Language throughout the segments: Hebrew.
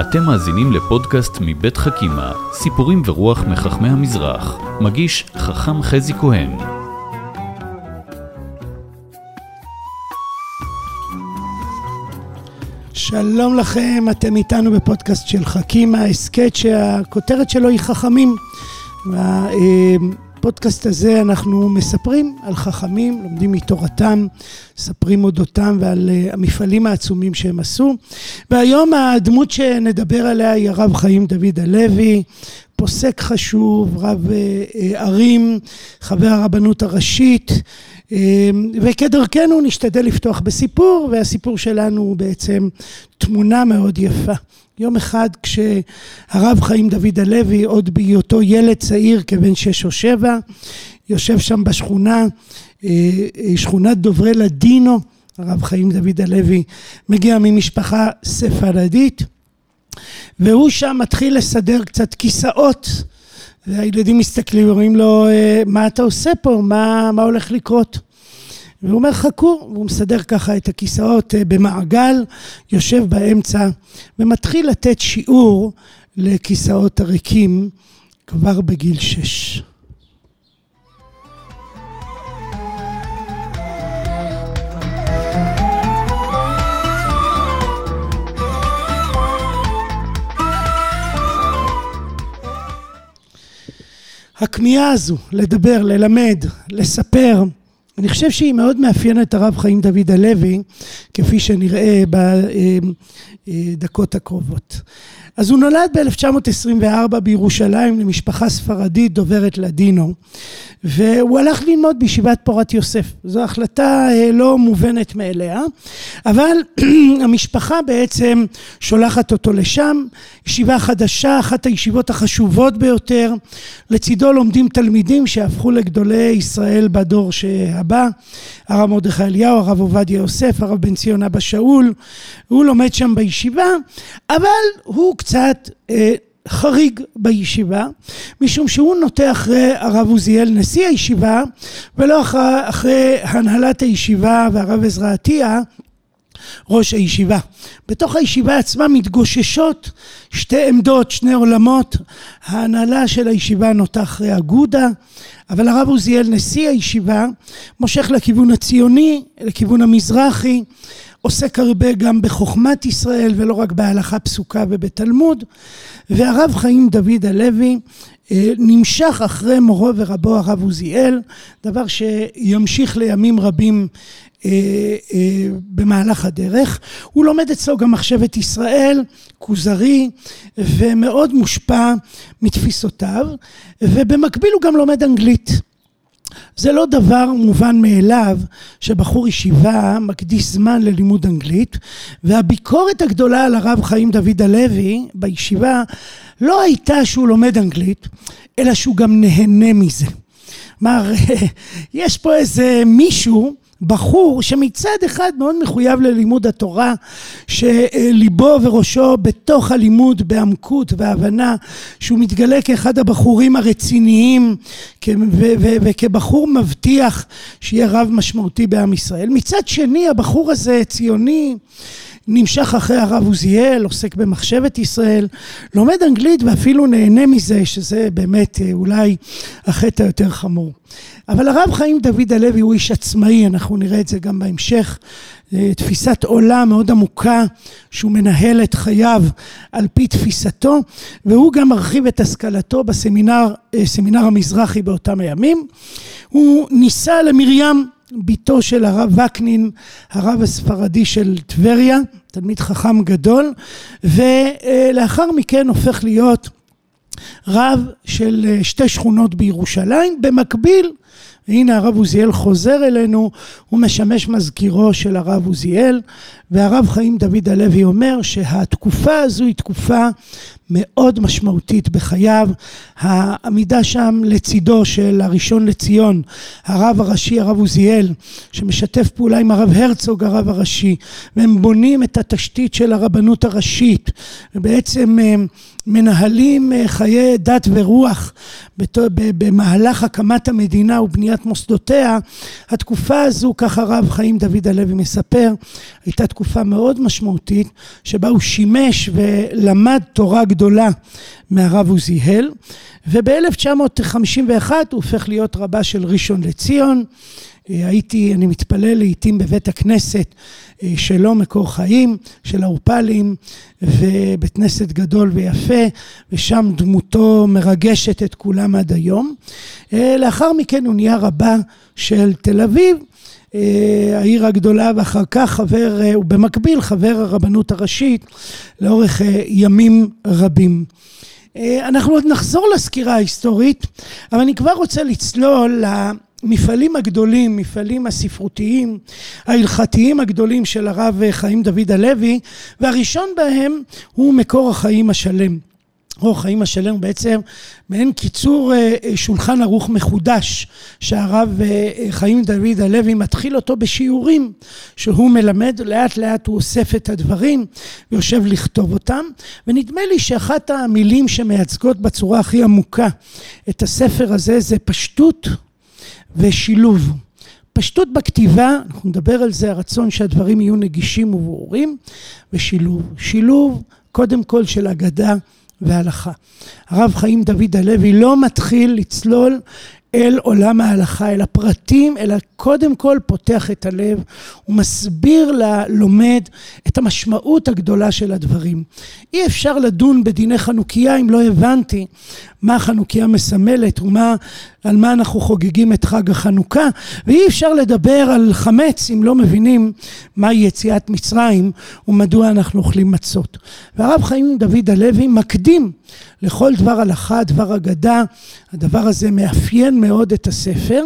אתם מאזינים לפודקאסט מבית חכימה, סיפורים ורוח מחכמי המזרח. מגיש חכם חזי כהן. שלום לכם, אתם איתנו בפודקאסט של חכימה, הסכת שהכותרת שלו היא חכמים. בפודקאסט הזה אנחנו מספרים על חכמים, לומדים מתורתם, מספרים אודותם ועל אה, המפעלים העצומים שהם עשו. והיום הדמות שנדבר עליה היא הרב חיים דוד הלוי, פוסק חשוב, רב אה, אה, ערים, חבר הרבנות הראשית. וכדרכנו נשתדל לפתוח בסיפור, והסיפור שלנו הוא בעצם תמונה מאוד יפה. יום אחד כשהרב חיים דוד הלוי, עוד בהיותו ילד צעיר כבן שש או שבע, יושב שם בשכונה, שכונת דוברי לדינו, הרב חיים דוד הלוי מגיע ממשפחה ספרדית, והוא שם מתחיל לסדר קצת כיסאות, והילדים מסתכלים ואומרים לו, מה אתה עושה פה? מה, מה הולך לקרות? והוא אומר חכו, והוא מסדר ככה את הכיסאות במעגל, יושב באמצע ומתחיל לתת שיעור לכיסאות הריקים כבר בגיל שש. הכמיהה הזו לדבר, ללמד, לספר, אני חושב שהיא מאוד מאפיינת את הרב חיים דוד הלוי, כפי שנראה בדקות הקרובות. אז הוא נולד ב-1924 בירושלים למשפחה ספרדית דוברת לדינו, והוא הלך ללמוד בישיבת פורת יוסף. זו החלטה לא מובנת מאליה, אבל המשפחה בעצם שולחת אותו לשם, ישיבה חדשה, אחת הישיבות החשובות ביותר, לצידו לומדים תלמידים שהפכו לגדולי ישראל בדור הבא, הרב מרדכי אליהו, הרב עובדיה יוסף, הרב בן ציון אבא שאול, הוא לומד שם בישיבה, אבל הוא קצת אה, חריג בישיבה, משום שהוא נוטה אחרי הרב עוזיאל נשיא הישיבה, ולא אחרי, אחרי הנהלת הישיבה והרב עזרא עטיה ראש הישיבה. בתוך הישיבה עצמה מתגוששות שתי עמדות, שני עולמות. ההנהלה של הישיבה נוטה אחרי אגודה, אבל הרב עוזיאל נשיא הישיבה מושך לכיוון הציוני, לכיוון המזרחי. עוסק הרבה גם בחוכמת ישראל ולא רק בהלכה פסוקה ובתלמוד. והרב חיים דוד הלוי נמשך אחרי מורו ורבו הרב עוזיאל דבר שימשיך לימים רבים במהלך הדרך. הוא לומד אצלו גם מחשבת ישראל כוזרי ומאוד מושפע מתפיסותיו ובמקביל הוא גם לומד אנגלית זה לא דבר מובן מאליו שבחור ישיבה מקדיש זמן ללימוד אנגלית והביקורת הגדולה על הרב חיים דוד הלוי בישיבה לא הייתה שהוא לומד אנגלית אלא שהוא גם נהנה מזה. כלומר יש פה איזה מישהו בחור שמצד אחד מאוד מחויב ללימוד התורה שליבו וראשו בתוך הלימוד בעמקות והבנה שהוא מתגלה כאחד הבחורים הרציניים וכבחור מבטיח שיהיה רב משמעותי בעם ישראל. מצד שני הבחור הזה ציוני נמשך אחרי הרב עוזיאל, עוסק במחשבת ישראל, לומד אנגלית ואפילו נהנה מזה, שזה באמת אולי החטא היותר חמור. אבל הרב חיים דוד הלוי הוא איש עצמאי, אנחנו נראה את זה גם בהמשך, תפיסת עולם מאוד עמוקה שהוא מנהל את חייו על פי תפיסתו והוא גם מרחיב את השכלתו בסמינר סמינר המזרחי באותם הימים. הוא נישא למרים בתו של הרב וקנין, הרב הספרדי של טבריה, תלמיד חכם גדול, ולאחר מכן הופך להיות רב של שתי שכונות בירושלים, במקביל הנה הרב עוזיאל חוזר אלינו, הוא משמש מזכירו של הרב עוזיאל והרב חיים דוד הלוי אומר שהתקופה הזו היא תקופה מאוד משמעותית בחייו. העמידה שם לצידו של הראשון לציון, הרב הראשי, הרב עוזיאל, שמשתף פעולה עם הרב הרצוג, הרב הראשי, והם בונים את התשתית של הרבנות הראשית, ובעצם אה, מנהלים אה, חיי דת ורוח במהלך הקמת המדינה ובניית מוסדותיה. התקופה הזו, ככה הרב חיים דוד הלוי מספר, הייתה תקופה מאוד משמעותית, שבה הוא שימש ולמד תורה גדולה מהרב עוזיאל, וב-1951 הוא הופך להיות רבה של ראשון לציון. אה, הייתי, אני מתפלל לעיתים בבית הכנסת אה, שלו מקור חיים, של האורפלים, ובית כנסת גדול ויפה, ושם דמותו מרגשת את כולם עד היום. אה, לאחר מכן הוא נהיה רבה של תל אביב, העיר הגדולה, ואחר כך חבר, ובמקביל חבר הרבנות הראשית לאורך ימים רבים. אנחנו עוד נחזור לסקירה ההיסטורית, אבל אני כבר רוצה לצלול המפעלים הגדולים, מפעלים הספרותיים, ההלכתיים הגדולים של הרב חיים דוד הלוי, והראשון בהם הוא מקור החיים השלם. מקור החיים השלם בעצם מעין קיצור אה, שולחן ערוך מחודש שהרב אה, חיים דוד הלוי מתחיל אותו בשיעורים שהוא מלמד, לאט לאט הוא אוסף את הדברים ויושב לכתוב אותם ונדמה לי שאחת המילים שמייצגות בצורה הכי עמוקה את הספר הזה זה פשטות ושילוב. פשטות בכתיבה, אנחנו נדבר על זה, הרצון שהדברים יהיו נגישים וברורים, ושילוב. שילוב קודם כל של אגדה והלכה. הרב חיים דוד הלוי לא מתחיל לצלול אל עולם ההלכה, אל הפרטים, אלא קודם כל פותח את הלב ומסביר ללומד את המשמעות הגדולה של הדברים. אי אפשר לדון בדיני חנוכיה אם לא הבנתי מה חנוכיה מסמלת ומה, על מה אנחנו חוגגים את חג החנוכה, ואי אפשר לדבר על חמץ אם לא מבינים מהי יציאת מצרים ומדוע אנחנו אוכלים מצות. והרב חיים דוד הלוי מקדים לכל דבר הלכה, דבר אגדה, הדבר הזה מאפיין מאוד את הספר,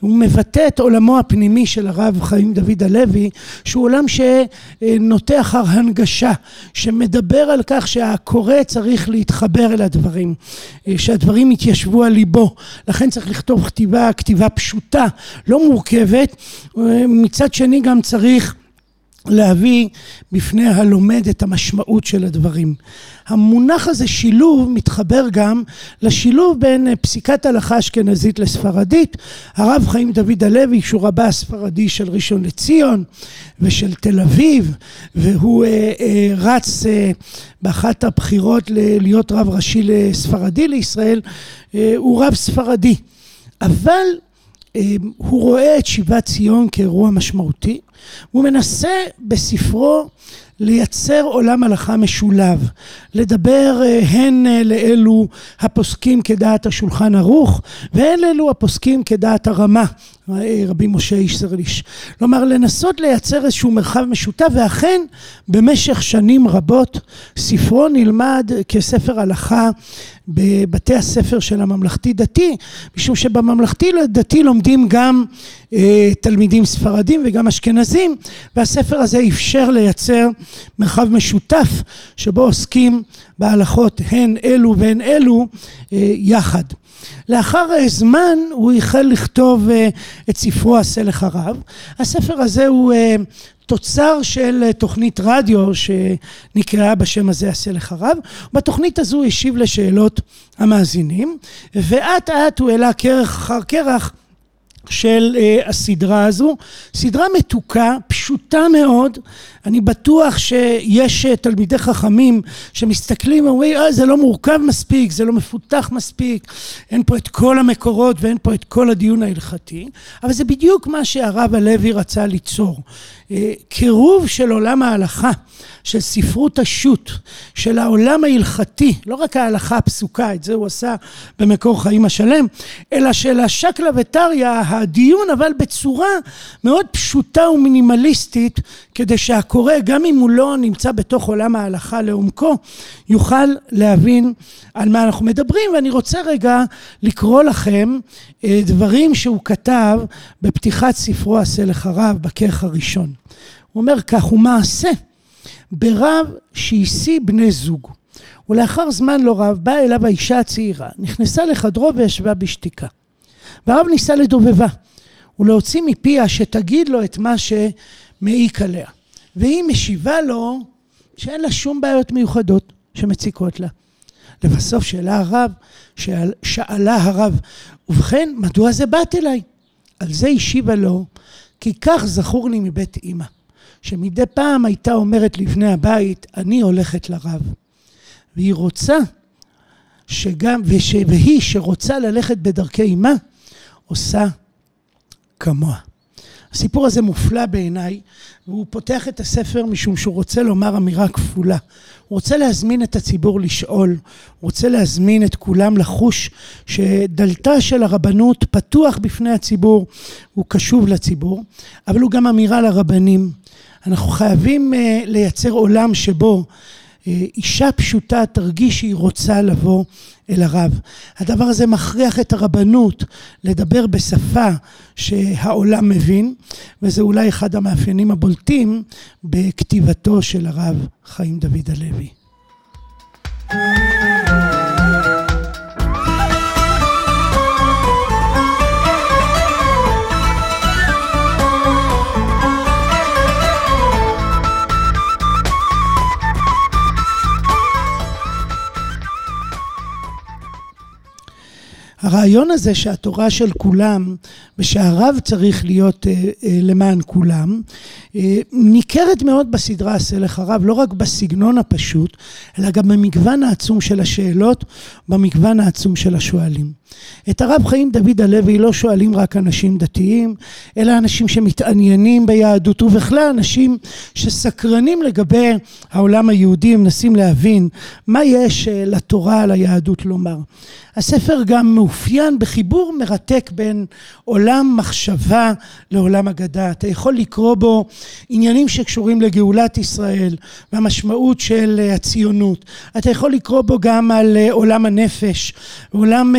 הוא מבטא את עולמו הפנימי של הרב חיים דוד הלוי, שהוא עולם שנוטה אחר הנגשה, שמדבר על כך שהקורא צריך להתחבר אל הדברים, שהדברים יתיישבו על ליבו, לכן צריך לכתוב כתיבה, כתיבה פשוטה, לא מורכבת, מצד שני גם צריך להביא בפני הלומד את המשמעות של הדברים. המונח הזה שילוב מתחבר גם לשילוב בין פסיקת הלכה אשכנזית לספרדית. הרב חיים דוד הלוי שהוא רבה הספרדי של ראשון לציון ושל תל אביב והוא אה, אה, רץ אה, באחת הבחירות להיות רב ראשי לספרדי לישראל, אה, הוא רב ספרדי. אבל אה, הוא רואה את שיבת ציון כאירוע משמעותי, הוא מנסה בספרו לייצר עולם הלכה משולב, לדבר אה, הן אה, לאלו הפוסקים כדעת השולחן ערוך והן לאלו הפוסקים כדעת הרמה, רבי משה איסרליש. כלומר לנסות לייצר איזשהו מרחב משותף ואכן במשך שנים רבות ספרו נלמד כספר הלכה בבתי הספר של הממלכתי דתי משום שבממלכתי דתי לומדים גם אה, תלמידים ספרדים וגם אשכנזים והספר הזה אפשר לייצר מרחב משותף שבו עוסקים בהלכות הן אלו והן אלו אה, יחד. לאחר זמן הוא החל לכתוב אה, את ספרו עשה לך רב. הספר הזה הוא אה, תוצר של תוכנית רדיו שנקראה בשם הזה עשה לך רב. בתוכנית הזו הוא השיב לשאלות המאזינים ואט אט הוא העלה קרח אחר קרח של uh, הסדרה הזו, סדרה מתוקה, פשוטה מאוד, אני בטוח שיש uh, תלמידי חכמים שמסתכלים ואומרים אה זה לא מורכב מספיק, זה לא מפותח מספיק, אין פה את כל המקורות ואין פה את כל הדיון ההלכתי, אבל זה בדיוק מה שהרב הלוי רצה ליצור, uh, קירוב של עולם ההלכה של ספרות השו"ת, של העולם ההלכתי, לא רק ההלכה הפסוקה, את זה הוא עשה במקור חיים השלם, אלא של השקלא וטריא, הדיון, אבל בצורה מאוד פשוטה ומינימליסטית, כדי שהקורא, גם אם הוא לא נמצא בתוך עולם ההלכה לעומקו, יוכל להבין על מה אנחנו מדברים. ואני רוצה רגע לקרוא לכם אה, דברים שהוא כתב בפתיחת ספרו עשה לך רב, בכרך הראשון. הוא אומר כך, הוא מעשה ברב שהשיא בני זוג ולאחר זמן לא רב באה אליו האישה הצעירה, נכנסה לחדרו וישבה בשתיקה. והרב ניסה לדובבה ולהוציא מפיה שתגיד לו את מה שמעיק עליה. והיא משיבה לו שאין לה שום בעיות מיוחדות שמציקות לה. לבסוף שאלה הרב, שאל, שאלה הרב, ובכן, מדוע זה באת אליי? על זה השיבה לו, כי כך זכור לי מבית אמא, שמדי פעם הייתה אומרת לבני הבית, אני הולכת לרב. והיא רוצה שגם, וש, והיא שרוצה ללכת בדרכי אמה, עושה כמוה. הסיפור הזה מופלא בעיניי, והוא פותח את הספר משום שהוא רוצה לומר אמירה כפולה. הוא רוצה להזמין את הציבור לשאול, הוא רוצה להזמין את כולם לחוש שדלתה של הרבנות פתוח בפני הציבור, הוא קשוב לציבור, אבל הוא גם אמירה לרבנים. אנחנו חייבים uh, לייצר עולם שבו אישה פשוטה תרגיש שהיא רוצה לבוא אל הרב. הדבר הזה מכריח את הרבנות לדבר בשפה שהעולם מבין, וזה אולי אחד המאפיינים הבולטים בכתיבתו של הרב חיים דוד הלוי. הרעיון הזה שהתורה של כולם ושהרב צריך להיות אה, אה, למען כולם, אה, ניכרת מאוד בסדרה עשה לך רב, לא רק בסגנון הפשוט, אלא גם במגוון העצום של השאלות, במגוון העצום של השואלים. את הרב חיים דוד הלוי לא שואלים רק אנשים דתיים, אלא אנשים שמתעניינים ביהדות, ובכלל אנשים שסקרנים לגבי העולם היהודי, מנסים להבין מה יש לתורה, ליהדות לומר. הספר גם מאופיין בחיבור מרתק בין עולם מחשבה לעולם אגדה. אתה יכול לקרוא בו עניינים שקשורים לגאולת ישראל והמשמעות של הציונות. אתה יכול לקרוא בו גם על עולם הנפש, עולם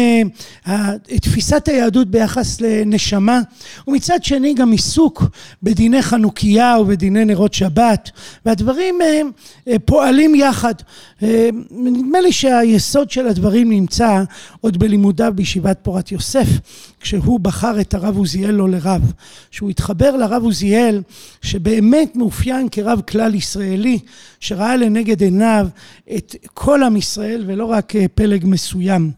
תפיסת היהדות ביחס לנשמה, ומצד שני גם עיסוק בדיני חנוכיה ובדיני נרות שבת, והדברים פועלים יחד. נדמה לי שהיסוד של הדברים נמצא עוד בלימודיו בישיבת פורת יוסף, כשהוא בחר את הרב עוזיאל לא לרב, שהוא התחבר לרב עוזיאל שבאמת מאופיין כרב כלל ישראלי, שראה לנגד עיניו את כל עם ישראל ולא רק פלג מסוים.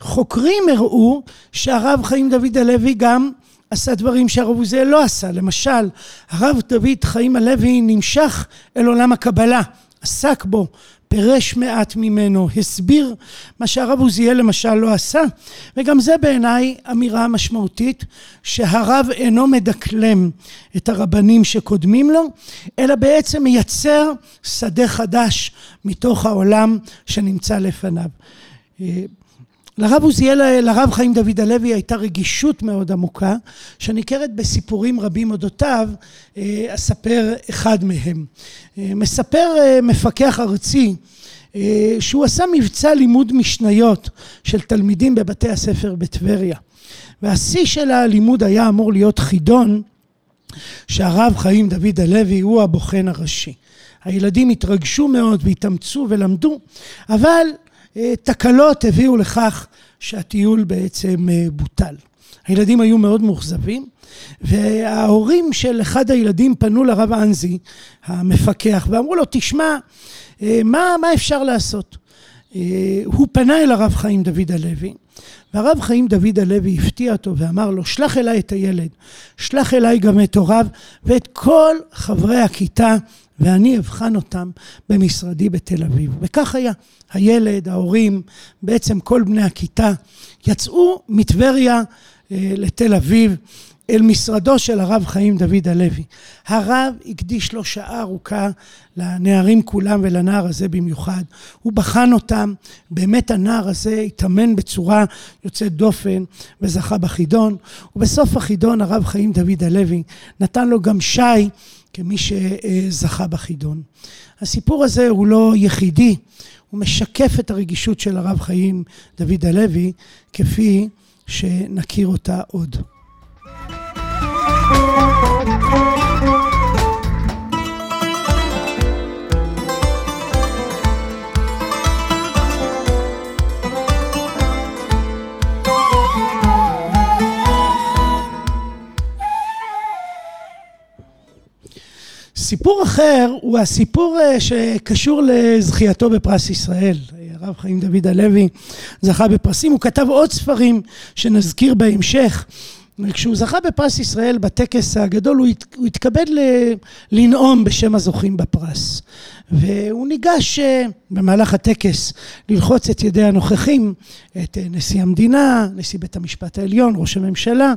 חוקרים הראו שהרב חיים דוד הלוי גם עשה דברים שהרב עוזיאל לא עשה. למשל, הרב דוד חיים הלוי נמשך אל עולם הקבלה, עסק בו, פירש מעט ממנו, הסביר מה שהרב עוזיאל למשל לא עשה, וגם זה בעיניי אמירה משמעותית שהרב אינו מדקלם את הרבנים שקודמים לו, אלא בעצם מייצר שדה חדש מתוך העולם שנמצא לפניו. לרב עוזיאל, לרב חיים דוד הלוי הייתה רגישות מאוד עמוקה, שניכרת בסיפורים רבים אודותיו, אספר אחד מהם. מספר מפקח ארצי שהוא עשה מבצע לימוד משניות של תלמידים בבתי הספר בטבריה. והשיא של הלימוד היה אמור להיות חידון שהרב חיים דוד הלוי הוא הבוחן הראשי. הילדים התרגשו מאוד והתאמצו ולמדו, אבל תקלות הביאו לכך שהטיול בעצם בוטל. הילדים היו מאוד מאוכזבים וההורים של אחד הילדים פנו לרב אנזי המפקח ואמרו לו תשמע מה, מה אפשר לעשות? הוא פנה אל הרב חיים דוד הלוי והרב חיים דוד הלוי הפתיע אותו ואמר לו שלח אליי את הילד, שלח אליי גם את הוריו ואת כל חברי הכיתה ואני אבחן אותם במשרדי בתל אביב. וכך היה. הילד, ההורים, בעצם כל בני הכיתה, יצאו מטבריה לתל אביב אל משרדו של הרב חיים דוד הלוי. הרב הקדיש לו שעה ארוכה לנערים כולם ולנער הזה במיוחד. הוא בחן אותם, באמת הנער הזה התאמן בצורה יוצאת דופן וזכה בחידון. ובסוף החידון הרב חיים דוד הלוי נתן לו גם שי כמי שזכה בחידון. הסיפור הזה הוא לא יחידי, הוא משקף את הרגישות של הרב חיים דוד הלוי כפי שנכיר אותה עוד. סיפור אחר הוא הסיפור שקשור לזכייתו בפרס ישראל. הרב חיים דוד הלוי זכה בפרסים, הוא כתב עוד ספרים שנזכיר בהמשך. כשהוא זכה בפרס ישראל בטקס הגדול הוא, הת, הוא התכבד ל, לנאום בשם הזוכים בפרס והוא ניגש אה, במהלך הטקס ללחוץ את ידי הנוכחים, את אה, נשיא המדינה, נשיא בית המשפט העליון, ראש הממשלה,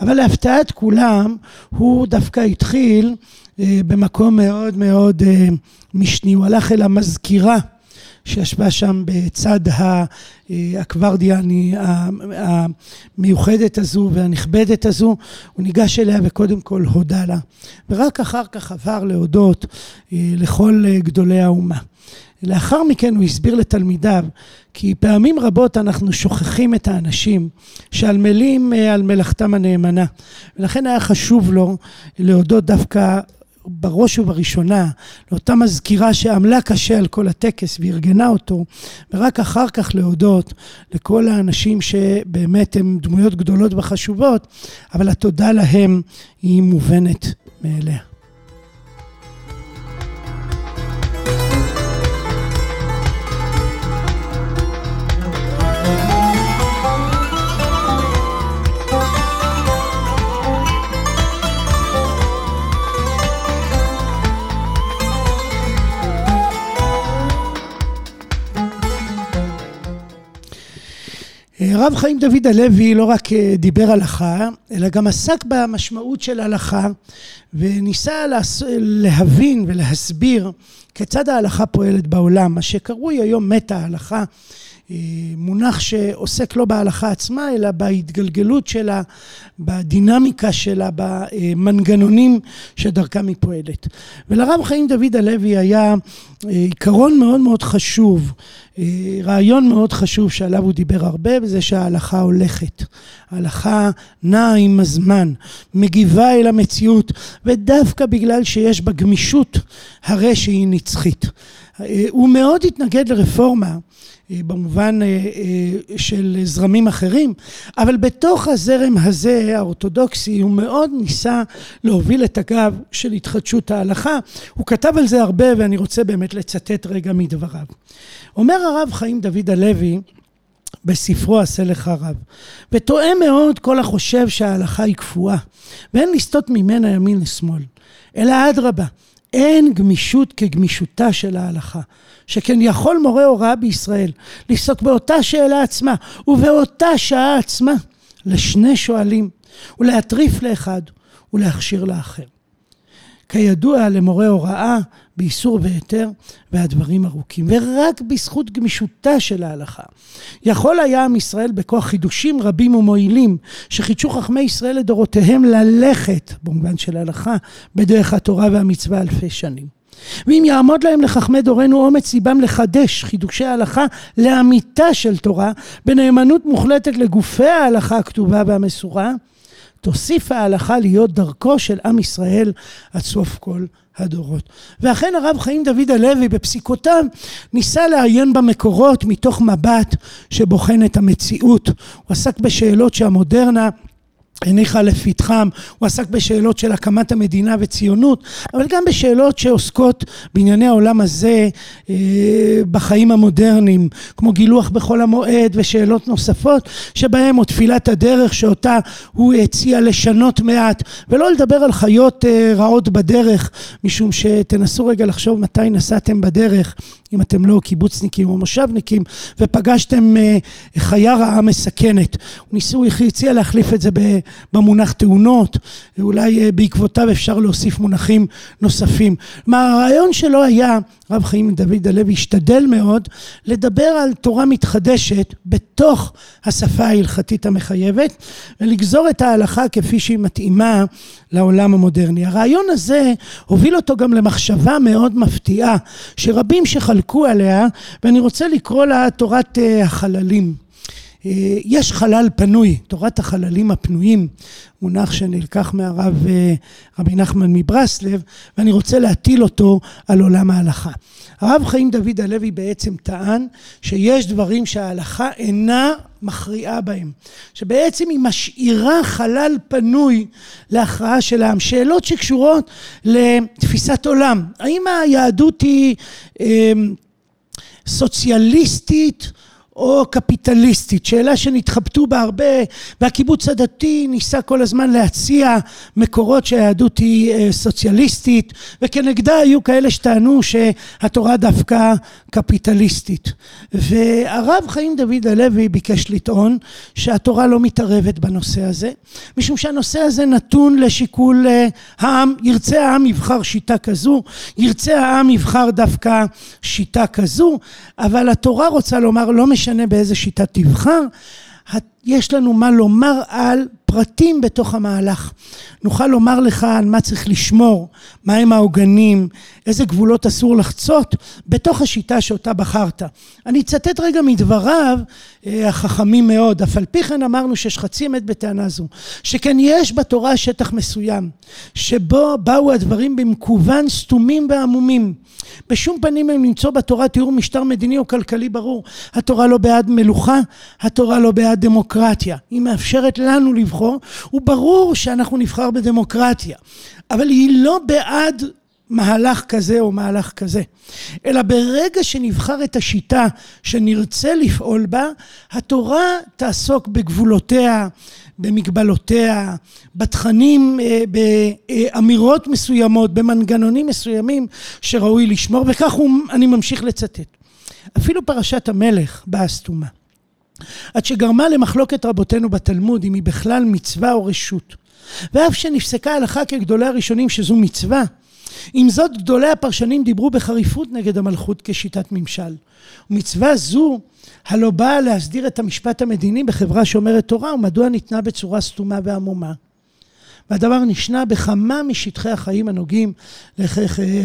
אבל להפתעת כולם הוא דווקא התחיל אה, במקום מאוד מאוד משני, הוא הלך אל המזכירה שישבה שם בצד הקוורדיה המיוחדת הזו והנכבדת הזו, הוא ניגש אליה וקודם כל הודה לה, ורק אחר כך עבר להודות אה, לכל גדולי האומה. לאחר מכן הוא הסביר לתלמידיו כי פעמים רבות אנחנו שוכחים את האנשים שעמלים אה, על מלאכתם הנאמנה ולכן היה חשוב לו להודות דווקא בראש ובראשונה לאותה מזכירה שעמלה קשה על כל הטקס וארגנה אותו, ורק אחר כך להודות לכל האנשים שבאמת הם דמויות גדולות וחשובות, אבל התודה להם היא מובנת מאליה. הרב חיים דוד הלוי לא רק אה, דיבר הלכה, אלא גם עסק במשמעות של הלכה וניסה להבין ולהסביר כיצד ההלכה פועלת בעולם, מה שקרוי היום מטה ההלכה, אה, מונח שעוסק לא בהלכה עצמה, אלא בהתגלגלות שלה, בדינמיקה שלה, במנגנונים שדרכם היא פועלת. ולרב חיים דוד הלוי היה אה, עיקרון מאוד מאוד חשוב אה, רעיון מאוד חשוב שעליו הוא דיבר הרבה, וזה שההלכה הולכת. ההלכה נעה עם הזמן, מגיבה אל המציאות, ודווקא בגלל שיש בה גמישות, הרי שהיא נצחית. אה, הוא מאוד התנגד לרפורמה אה, במובן של זרמים אחרים, אבל בתוך הזרם הזה, האורתודוקסי, הוא מאוד ניסה להוביל את הגב של התחדשות ההלכה. הוא כתב על זה הרבה, ואני רוצה באמת לצטט רגע מדבריו. אומר הרב חיים דוד הלוי בספרו עשה לך רב, וטועה מאוד כל החושב שההלכה היא קפואה, ואין לסטות ממנה ימין לשמאל, אלא אדרבה, אין גמישות כגמישותה של ההלכה, שכן יכול מורה הוראה בישראל לפסוק באותה שאלה עצמה ובאותה שעה עצמה לשני שואלים, ולהטריף לאחד ולהכשיר לאחר. כידוע למורה הוראה באיסור והיתר והדברים ארוכים. ורק בזכות גמישותה של ההלכה. יכול היה עם ישראל בכוח חידושים רבים ומועילים שחידשו חכמי ישראל לדורותיהם ללכת במובן של ההלכה בדרך התורה והמצווה אלפי שנים. ואם יעמוד להם לחכמי דורנו אומץ ליבם לחדש חידושי ההלכה לאמיתה של תורה בנאמנות מוחלטת לגופי ההלכה הכתובה והמסורה תוסיף ההלכה להיות דרכו של עם ישראל עד סוף כל הדורות. ואכן הרב חיים דוד הלוי בפסיקותיו ניסה לעיין במקורות מתוך מבט שבוחן את המציאות. הוא עסק בשאלות שהמודרנה הניחה לפתחם, הוא עסק בשאלות של הקמת המדינה וציונות, אבל גם בשאלות שעוסקות בענייני העולם הזה אה, בחיים המודרניים, כמו גילוח בחול המועד ושאלות נוספות, שבהם או תפילת הדרך שאותה הוא הציע לשנות מעט, ולא לדבר על חיות אה, רעות בדרך, משום שתנסו רגע לחשוב מתי נסעתם בדרך, אם אתם לא קיבוצניקים או מושבניקים, ופגשתם אה, חיה רעה מסכנת. ניסו, הציע להחליף את זה במונח תאונות, ואולי אה, בעקבותיו אפשר להוסיף מונחים נוספים. מה הרעיון שלו היה, רב חיים דוד הלוי השתדל מאוד לדבר על תורה מתחדשת בתוך השפה ההלכתית המחייבת, ולגזור את ההלכה כפי שהיא מתאימה לעולם המודרני. הרעיון הזה הוביל אותו גם למחשבה מאוד מפתיעה, שרבים שחלקו עליה, ואני רוצה לקרוא לה תורת אה, החללים. יש חלל פנוי, תורת החללים הפנויים, מונח שנלקח מהרב רבי נחמן מברסלב, ואני רוצה להטיל אותו על עולם ההלכה. הרב חיים דוד הלוי בעצם טען שיש דברים שההלכה אינה מכריעה בהם, שבעצם היא משאירה חלל פנוי להכרעה של העם, שאלות שקשורות לתפיסת עולם, האם היהדות היא אה, סוציאליסטית או קפיטליסטית, שאלה שנתחבטו בה הרבה והקיבוץ הדתי ניסה כל הזמן להציע מקורות שהיהדות היא אה, סוציאליסטית וכנגדה היו כאלה שטענו שהתורה דווקא קפיטליסטית. והרב חיים דוד הלוי ביקש לטעון שהתורה לא מתערבת בנושא הזה משום שהנושא הזה נתון לשיקול אה, העם, ירצה העם יבחר שיטה כזו, ירצה העם יבחר דווקא שיטה כזו אבל התורה רוצה לומר לא משנה משנה באיזה שיטה תבחר, יש לנו מה לומר על פרטים בתוך המהלך. נוכל לומר לך על מה צריך לשמור, מהם העוגנים, איזה גבולות אסור לחצות, בתוך השיטה שאותה בחרת. אני אצטט רגע מדבריו אה, החכמים מאוד, אף על פי כן אמרנו שיש חצי אמת בטענה זו, שכן יש בתורה שטח מסוים, שבו באו הדברים במקוון סתומים ועמומים. בשום פנים הם למצוא בתורה תיאור משטר מדיני או כלכלי ברור. התורה לא בעד מלוכה, התורה לא בעד דמוקרטיה. היא מאפשרת לנו לבחור, וברור שאנחנו נבחר בדמוקרטיה, אבל היא לא בעד מהלך כזה או מהלך כזה, אלא ברגע שנבחר את השיטה שנרצה לפעול בה, התורה תעסוק בגבולותיה, במגבלותיה, בתכנים, אה, באמירות מסוימות, במנגנונים מסוימים שראוי לשמור, וכך הוא, אני ממשיך לצטט. אפילו פרשת המלך באה סתומה. עד שגרמה למחלוקת רבותינו בתלמוד אם היא בכלל מצווה או רשות. ואף שנפסקה הלכה כגדולי הראשונים שזו מצווה, עם זאת גדולי הפרשנים דיברו בחריפות נגד המלכות כשיטת ממשל. ומצווה זו הלא באה להסדיר את המשפט המדיני בחברה שומרת תורה ומדוע ניתנה בצורה סתומה ועמומה. והדבר נשנה בכמה משטחי החיים הנוגעים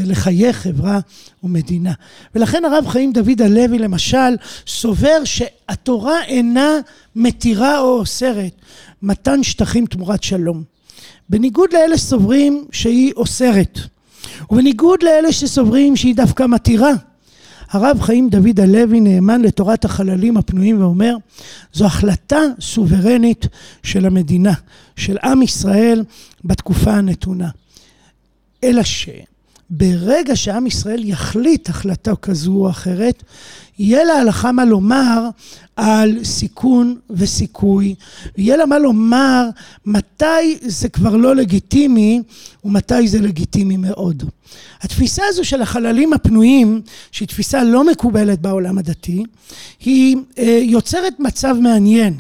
לחיי חברה ומדינה. ולכן הרב חיים דוד הלוי למשל סובר שהתורה אינה מתירה או אוסרת מתן שטחים תמורת שלום. בניגוד לאלה סוברים שהיא אוסרת. ובניגוד לאלה שסוברים שהיא דווקא מתירה. הרב חיים דוד הלוי נאמן לתורת החללים הפנויים ואומר זו החלטה סוברנית של המדינה, של עם ישראל בתקופה הנתונה. אלא שברגע שעם ישראל יחליט החלטה כזו או אחרת, יהיה להלכה מה לומר על סיכון וסיכוי, יהיה לה מה לומר מתי זה כבר לא לגיטימי ומתי זה לגיטימי מאוד. התפיסה הזו של החללים הפנויים, שהיא תפיסה לא מקובלת בעולם הדתי, היא אה, יוצרת מצב מעניין,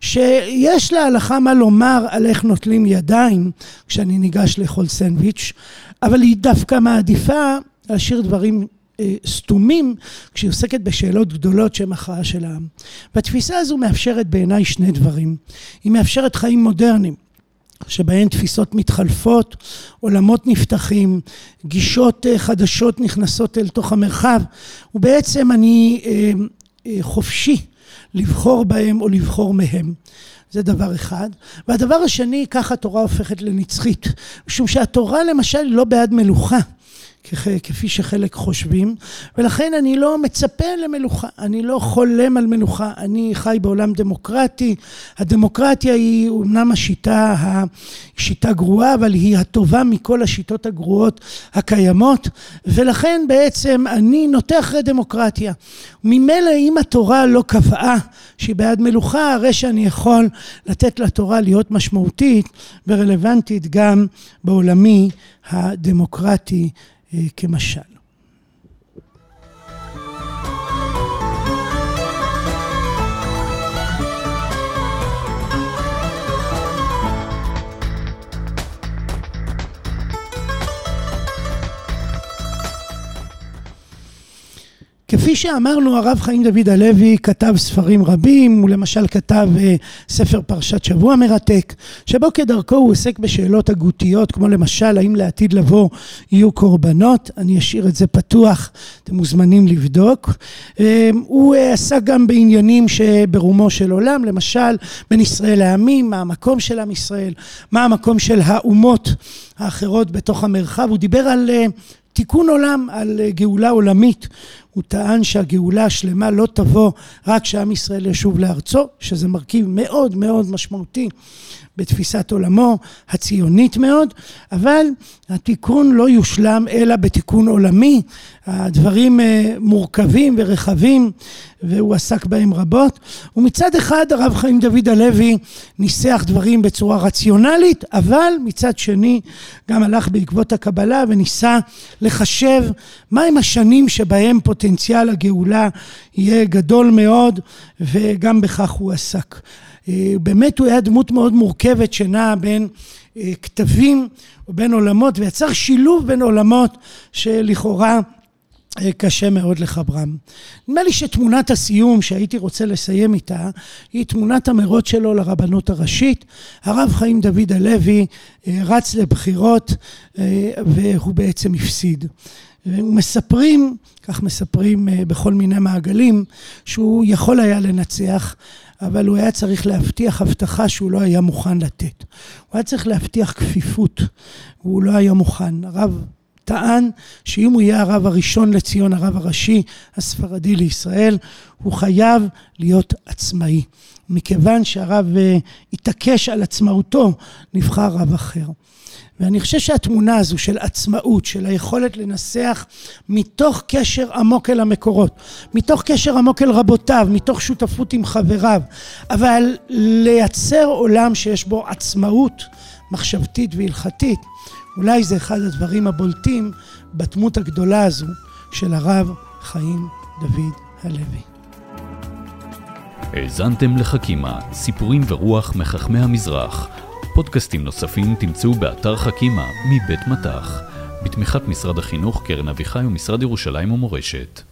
שיש להלכה מה לומר על איך נוטלים ידיים כשאני ניגש לאכול סנדוויץ', אבל היא דווקא מעדיפה להשאיר דברים אה, סתומים כשהיא עוסקת בשאלות גדולות שהן הכרעה של העם. והתפיסה הזו מאפשרת בעיניי שני דברים. היא מאפשרת חיים מודרניים. שבהן תפיסות מתחלפות, עולמות נפתחים, גישות אה, חדשות נכנסות אל תוך המרחב, ובעצם אני אה, חופשי לבחור בהם או לבחור מהם. זה דבר אחד. והדבר השני, כך התורה הופכת לנצחית. משום שהתורה למשל לא בעד מלוכה. כפי שחלק חושבים, ולכן אני לא מצפה למלוכה, אני לא חולם על מלוכה, אני חי בעולם דמוקרטי, הדמוקרטיה היא אומנם השיטה, השיטה גרועה, אבל היא הטובה מכל השיטות הגרועות הקיימות, ולכן בעצם אני נוטה אחרי דמוקרטיה. ממילא אם התורה לא קבעה שהיא בעד מלוכה, הרי שאני יכול לתת לתורה להיות משמעותית ורלוונטית גם בעולמי הדמוקרטי إيه، كما كمشال כפי שאמרנו, הרב חיים דוד הלוי כתב ספרים רבים, הוא למשל כתב ספר פרשת שבוע מרתק, שבו כדרכו הוא עוסק בשאלות הגותיות, כמו למשל, האם לעתיד לבוא יהיו קורבנות, אני אשאיר את זה פתוח, אתם מוזמנים לבדוק. הוא עסק גם בעניינים שברומו של עולם, למשל, בין ישראל לעמים, מה המקום של עם ישראל, מה המקום של האומות האחרות בתוך המרחב, הוא דיבר על תיקון עולם, על גאולה עולמית. הוא טען שהגאולה השלמה לא תבוא רק כשעם ישראל ישוב לארצו, שזה מרכיב מאוד מאוד משמעותי בתפיסת עולמו, הציונית מאוד, אבל התיקון לא יושלם אלא בתיקון עולמי. הדברים מורכבים ורחבים והוא עסק בהם רבות. ומצד אחד הרב חיים דוד הלוי ניסח דברים בצורה רציונלית, אבל מצד שני גם הלך בעקבות הקבלה וניסה לחשב מהם השנים שבהם פוטנציאל הגאולה יהיה גדול מאוד, וגם בכך הוא עסק. באמת הוא היה דמות מאוד מורכבת שנעה בין כתבים ובין עולמות ויצר שילוב בין עולמות שלכאורה קשה מאוד לחברם. נדמה לי שתמונת הסיום שהייתי רוצה לסיים איתה היא תמונת המרוץ שלו לרבנות הראשית. הרב חיים דוד הלוי רץ לבחירות והוא בעצם הפסיד. ומספרים, כך מספרים בכל מיני מעגלים, שהוא יכול היה לנצח, אבל הוא היה צריך להבטיח הבטחה שהוא לא היה מוכן לתת. הוא היה צריך להבטיח כפיפות, והוא לא היה מוכן. הרב טען שאם הוא יהיה הרב הראשון לציון, הרב הראשי הספרדי לישראל, הוא חייב להיות עצמאי. מכיוון שהרב התעקש על עצמאותו, נבחר רב אחר. ואני חושב שהתמונה הזו של עצמאות, של היכולת לנסח מתוך קשר עמוק אל המקורות, מתוך קשר עמוק אל רבותיו, מתוך שותפות עם חבריו, אבל לייצר עולם שיש בו עצמאות מחשבתית והלכתית, אולי זה אחד הדברים הבולטים בדמות הגדולה הזו של הרב חיים דוד הלוי. האזנתם לחכימה, סיפורים ורוח מחכמי המזרח. פודקאסטים נוספים תמצאו באתר חכימה מבית מטח, בתמיכת משרד החינוך, קרן אביחי ומשרד ירושלים ומורשת.